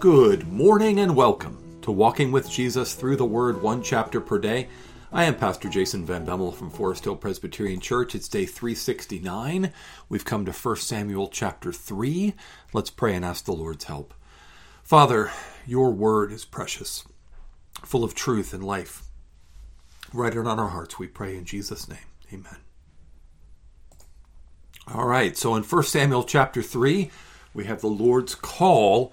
Good morning and welcome to Walking with Jesus through the Word, one chapter per day. I am Pastor Jason Van Bemmel from Forest Hill Presbyterian Church. It's day 369. We've come to 1 Samuel chapter 3. Let's pray and ask the Lord's help. Father, your word is precious, full of truth and life. Write it on our hearts, we pray in Jesus' name. Amen. All right, so in 1 Samuel chapter 3, we have the Lord's call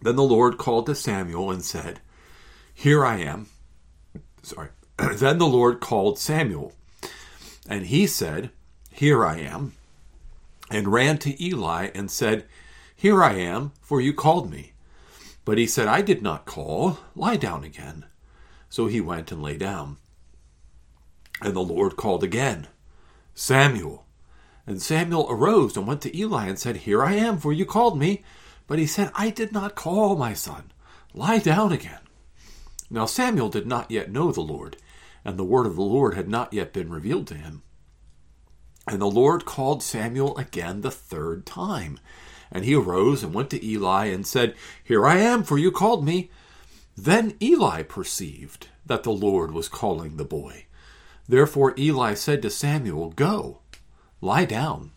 Then the Lord called to Samuel and said, Here I am. Sorry. then the Lord called Samuel, and he said, Here I am, and ran to Eli and said, Here I am, for you called me. But he said, I did not call. Lie down again. So he went and lay down. And the Lord called again, Samuel. And Samuel arose and went to Eli and said, Here I am, for you called me. But he said, I did not call, my son. Lie down again. Now Samuel did not yet know the Lord, and the word of the Lord had not yet been revealed to him. And the Lord called Samuel again the third time. And he arose and went to Eli and said, Here I am, for you called me. Then Eli perceived that the Lord was calling the boy. Therefore Eli said to Samuel, Go, lie down.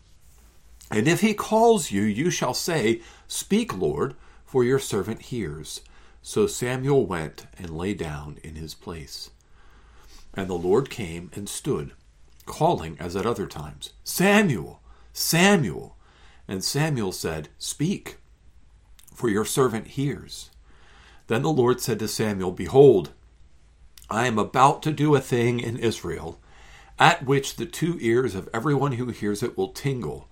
And if he calls you, you shall say, Speak, Lord, for your servant hears. So Samuel went and lay down in his place. And the Lord came and stood, calling as at other times, Samuel, Samuel. And Samuel said, Speak, for your servant hears. Then the Lord said to Samuel, Behold, I am about to do a thing in Israel, at which the two ears of everyone who hears it will tingle.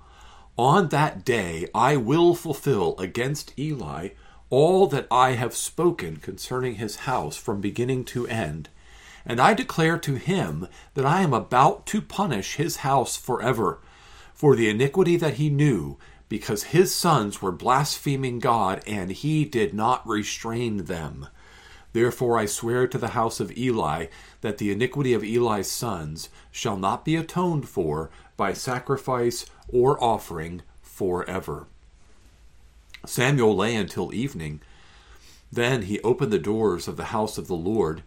On that day I will fulfill against Eli all that I have spoken concerning his house from beginning to end. And I declare to him that I am about to punish his house forever for the iniquity that he knew, because his sons were blaspheming God, and he did not restrain them. Therefore I swear to the house of Eli that the iniquity of Eli's sons shall not be atoned for by sacrifice or offering forever. Samuel lay until evening. Then he opened the doors of the house of the Lord,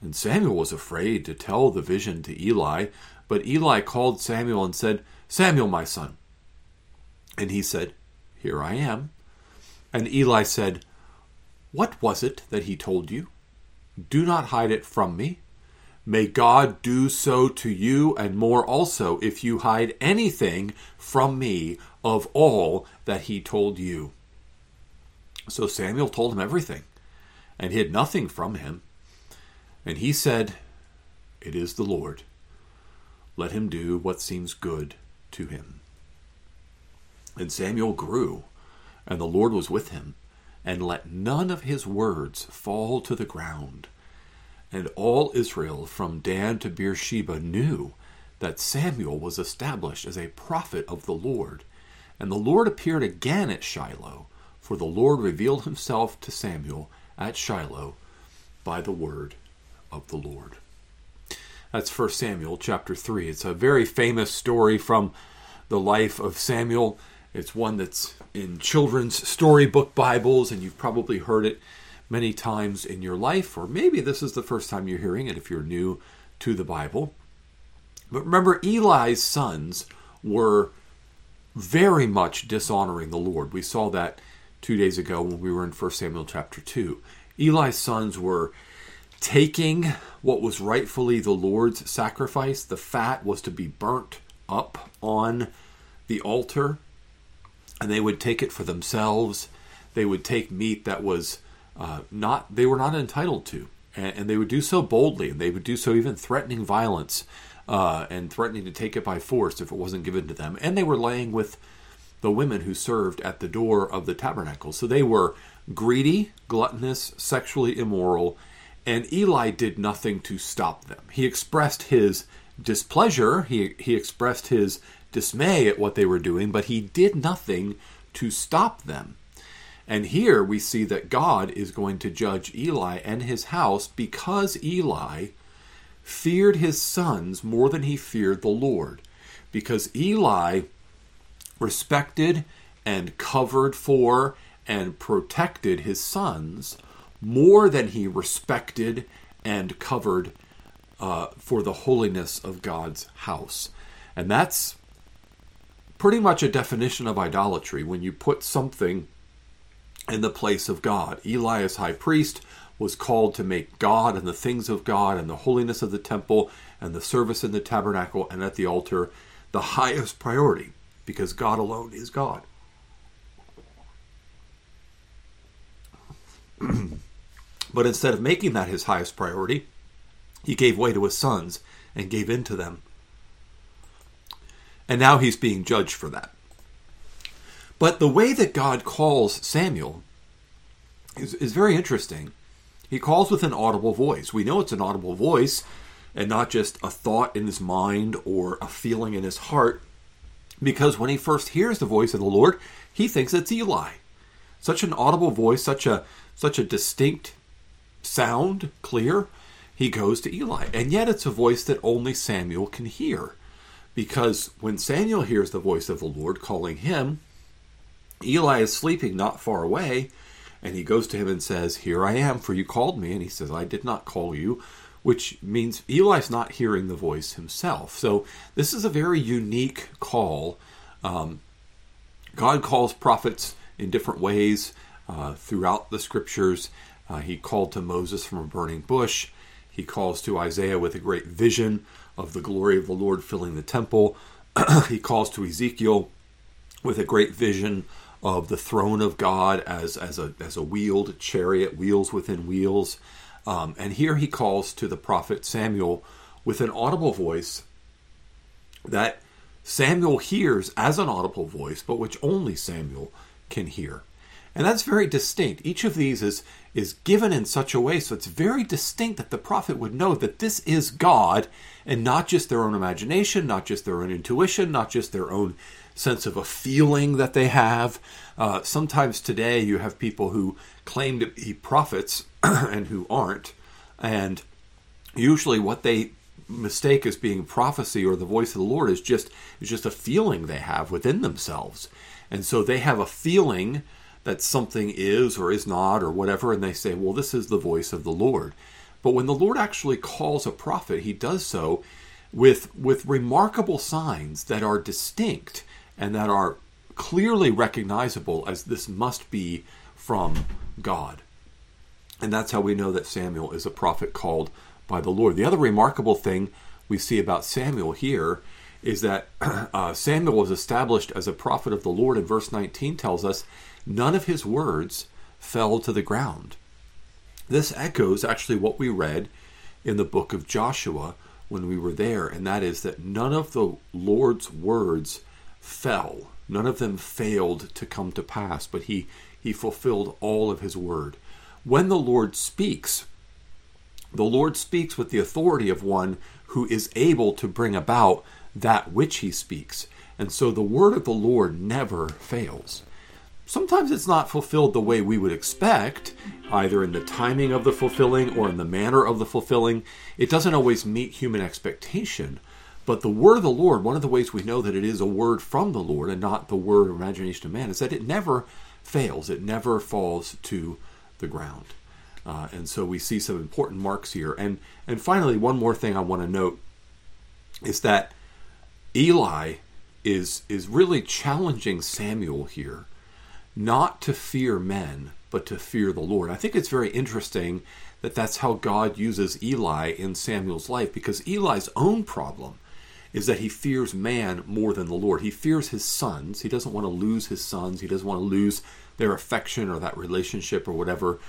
and Samuel was afraid to tell the vision to Eli. But Eli called Samuel and said, Samuel, my son. And he said, Here I am. And Eli said, What was it that he told you? Do not hide it from me. May God do so to you and more also if you hide anything from me of all that he told you. So Samuel told him everything and hid nothing from him. And he said, It is the Lord. Let him do what seems good to him. And Samuel grew, and the Lord was with him, and let none of his words fall to the ground. And all Israel from Dan to Beersheba knew that Samuel was established as a prophet of the Lord. And the Lord appeared again at Shiloh, for the Lord revealed himself to Samuel at Shiloh by the word of the Lord. That's 1 Samuel chapter 3. It's a very famous story from the life of Samuel. It's one that's in children's storybook Bibles, and you've probably heard it many times in your life, or maybe this is the first time you're hearing it if you're new to the Bible. But remember, Eli's sons were very much dishonoring the Lord. We saw that two days ago when we were in 1 Samuel chapter 2. Eli's sons were taking what was rightfully the Lord's sacrifice. The fat was to be burnt up on the altar, and they would take it for themselves. They would take meat that was uh, not they were not entitled to, and, and, they would do so boldly, and they would do so even threatening violence uh, and threatening to take it by force if it wasn't given to them. And they were laying with the women who served at the door of the tabernacle. So they were greedy, gluttonous, sexually immoral, and Eli did nothing to stop them. He expressed his displeasure, he, he expressed his dismay at what they were doing, but he did nothing to stop them. And here we see that God is going to judge Eli and his house because Eli feared his sons more than he feared the Lord. Because Eli respected and covered for and protected his sons more than he respected and covered uh, for the holiness of God's house. And that's pretty much a definition of idolatry when you put something in the place of God. Eli, as high priest, was called to make God and the things of God and the holiness of the temple and the service in the tabernacle and at the altar the highest priority because God alone is God. but instead of making that his highest priority, he gave way to his sons and gave in to them. And now he's being judged for that. But the way that God calls Samuel is, is very interesting. He calls with an audible voice. We know it's an audible voice and not just a thought in his mind or a feeling in his heart, because when he first hears the voice of the Lord, he thinks it's Eli. Such an audible voice, such a such a distinct sound, clear, he goes to Eli. And yet it's a voice that only Samuel can hear. Because when Samuel hears the voice of the Lord calling him, Eli is sleeping not far away, and he goes to him and says, Here I am, for you called me. And he says, I did not call you, which means Eli's not hearing the voice himself. So this is a very unique call. Um, God calls prophets in different ways uh, throughout the scriptures. Uh, he called to Moses from a burning bush. He calls to Isaiah with a great vision of the glory of the Lord filling the temple. he calls to Ezekiel with a great vision of the throne of God as, as, a, as a wheeled chariot, wheels within wheels. Um, and here he calls to the prophet Samuel with an audible voice that Samuel hears as an audible voice, but which only Samuel can hear. And that's very distinct. Each of these is, is given in such a way so it's very distinct that the prophet would know that this is God and not just their own imagination, not just their own intuition, not just their own sense of a feeling that they have. Uh, sometimes today you have people who claim to be prophets and who aren't. And usually what they mistake as being prophecy or the voice of the Lord is just is just a feeling they have within themselves. And so they have a feeling that something is or is not or whatever, and they say, well, this is the voice of the Lord. But when the Lord actually calls a prophet, he does so with, with remarkable signs that are distinct and that are clearly recognizable as this must be from God. And that's how we know that Samuel is a prophet called by the Lord. The other remarkable thing we see about Samuel here is that uh, Samuel was established as a prophet of the Lord, and verse 19 tells us none of his words fell to the ground. This echoes actually what we read in the book of Joshua when we were there, and that is that none of the Lord's words fell. None of them failed to come to pass, but he, he fulfilled all of his word. When the Lord speaks, the Lord speaks with the authority of one who is able to bring about that which he speaks. And so the word of the Lord never fails sometimes it's not fulfilled the way we would expect, either in the timing of the fulfilling or in the manner of the fulfilling. It doesn't always meet human expectation. But the word of the Lord, one of the ways we know that it is a word from the Lord and not the word or imagination of man, is that it never fails, it never falls to the ground. Uh, and so we see some important marks here. And and finally, one more thing I want to note is that Eli is is really challenging Samuel here not to fear men, but to fear the Lord. I think it's very interesting that that's how God uses Eli in Samuel's life because Eli's own problem is that he fears man more than the Lord. He fears his sons. He doesn't want to lose his sons. He doesn't want to lose their affection or that relationship or whatever.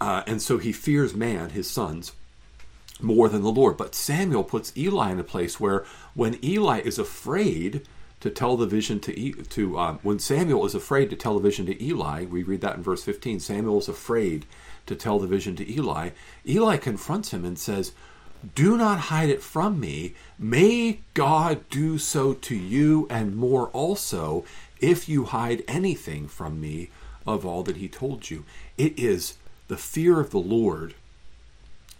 Uh, and so he fears man, his sons, more than the Lord. But Samuel puts Eli in a place where when Eli is afraid to tell the vision to to um, when Samuel is afraid to tell the vision to Eli. We read that in verse 15. Samuel is afraid to tell the vision to Eli. Eli confronts him and says, "Do not hide it from me. May God do so to you and more also if you hide anything from me of all that he told you." It is the fear of the Lord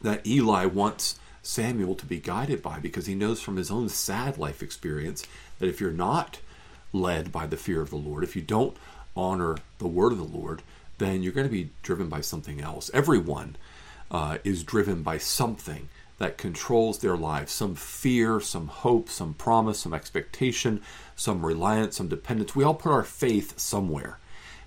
that Eli wants Samuel to be guided by because he knows from his own sad life experience that if you're not led by the fear of the Lord, if you don't honor the word of the Lord, then you're going to be driven by something else. Everyone uh, is driven by something that controls their lives some fear, some hope, some promise, some expectation, some reliance, some dependence. We all put our faith somewhere.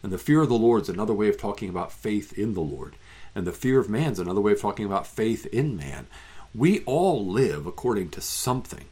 And the fear of the Lord is another way of talking about faith in the Lord. And the fear of man is another way of talking about faith in man. We all live according to something,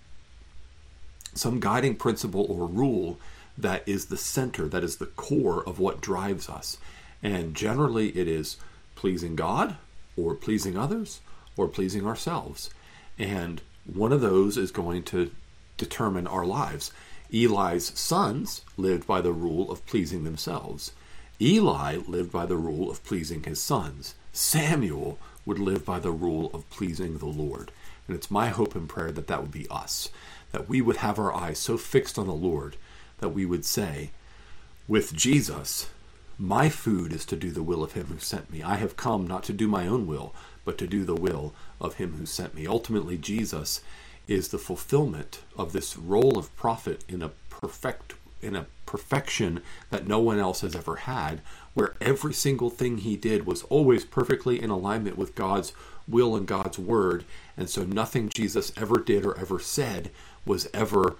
some guiding principle or rule that is the center, that is the core of what drives us. And generally, it is pleasing God, or pleasing others, or pleasing ourselves. And one of those is going to determine our lives. Eli's sons lived by the rule of pleasing themselves. Eli lived by the rule of pleasing his sons. Samuel would live by the rule of pleasing the Lord. And it's my hope and prayer that that would be us, that we would have our eyes so fixed on the Lord that we would say, with Jesus, my food is to do the will of him who sent me. I have come not to do my own will, but to do the will of him who sent me. Ultimately, Jesus is the fulfillment of this role of prophet in a perfect in a perfection that no one else has ever had, where every single thing he did was always perfectly in alignment with God's will and God's word. And so nothing Jesus ever did or ever said was ever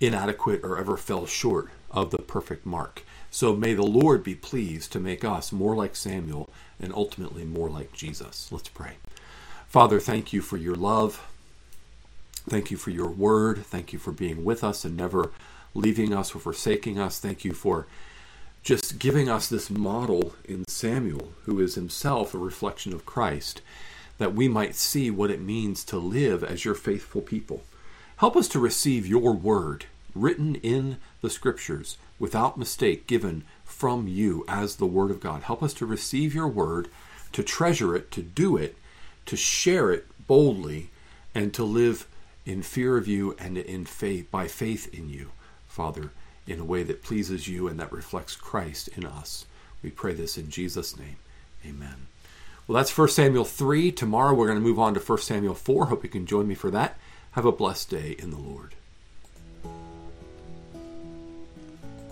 inadequate or ever fell short of the perfect mark. So may the Lord be pleased to make us more like Samuel and ultimately more like Jesus. Let's pray. Father, thank you for your love. Thank you for your word. Thank you for being with us and never leaving us or forsaking us. Thank you for just giving us this model in Samuel, who is himself a reflection of Christ, that we might see what it means to live as your faithful people. Help us to receive your word, written in the scriptures, without mistake, given from you as the word of God. Help us to receive your word, to treasure it, to do it, to share it boldly, and to live in fear of you and in faith by faith in you, Father in a way that pleases you and that reflects Christ in us. We pray this in Jesus' name. Amen. Well, that's 1 Samuel 3. Tomorrow we're going to move on to 1 Samuel 4. Hope you can join me for that. Have a blessed day in the Lord.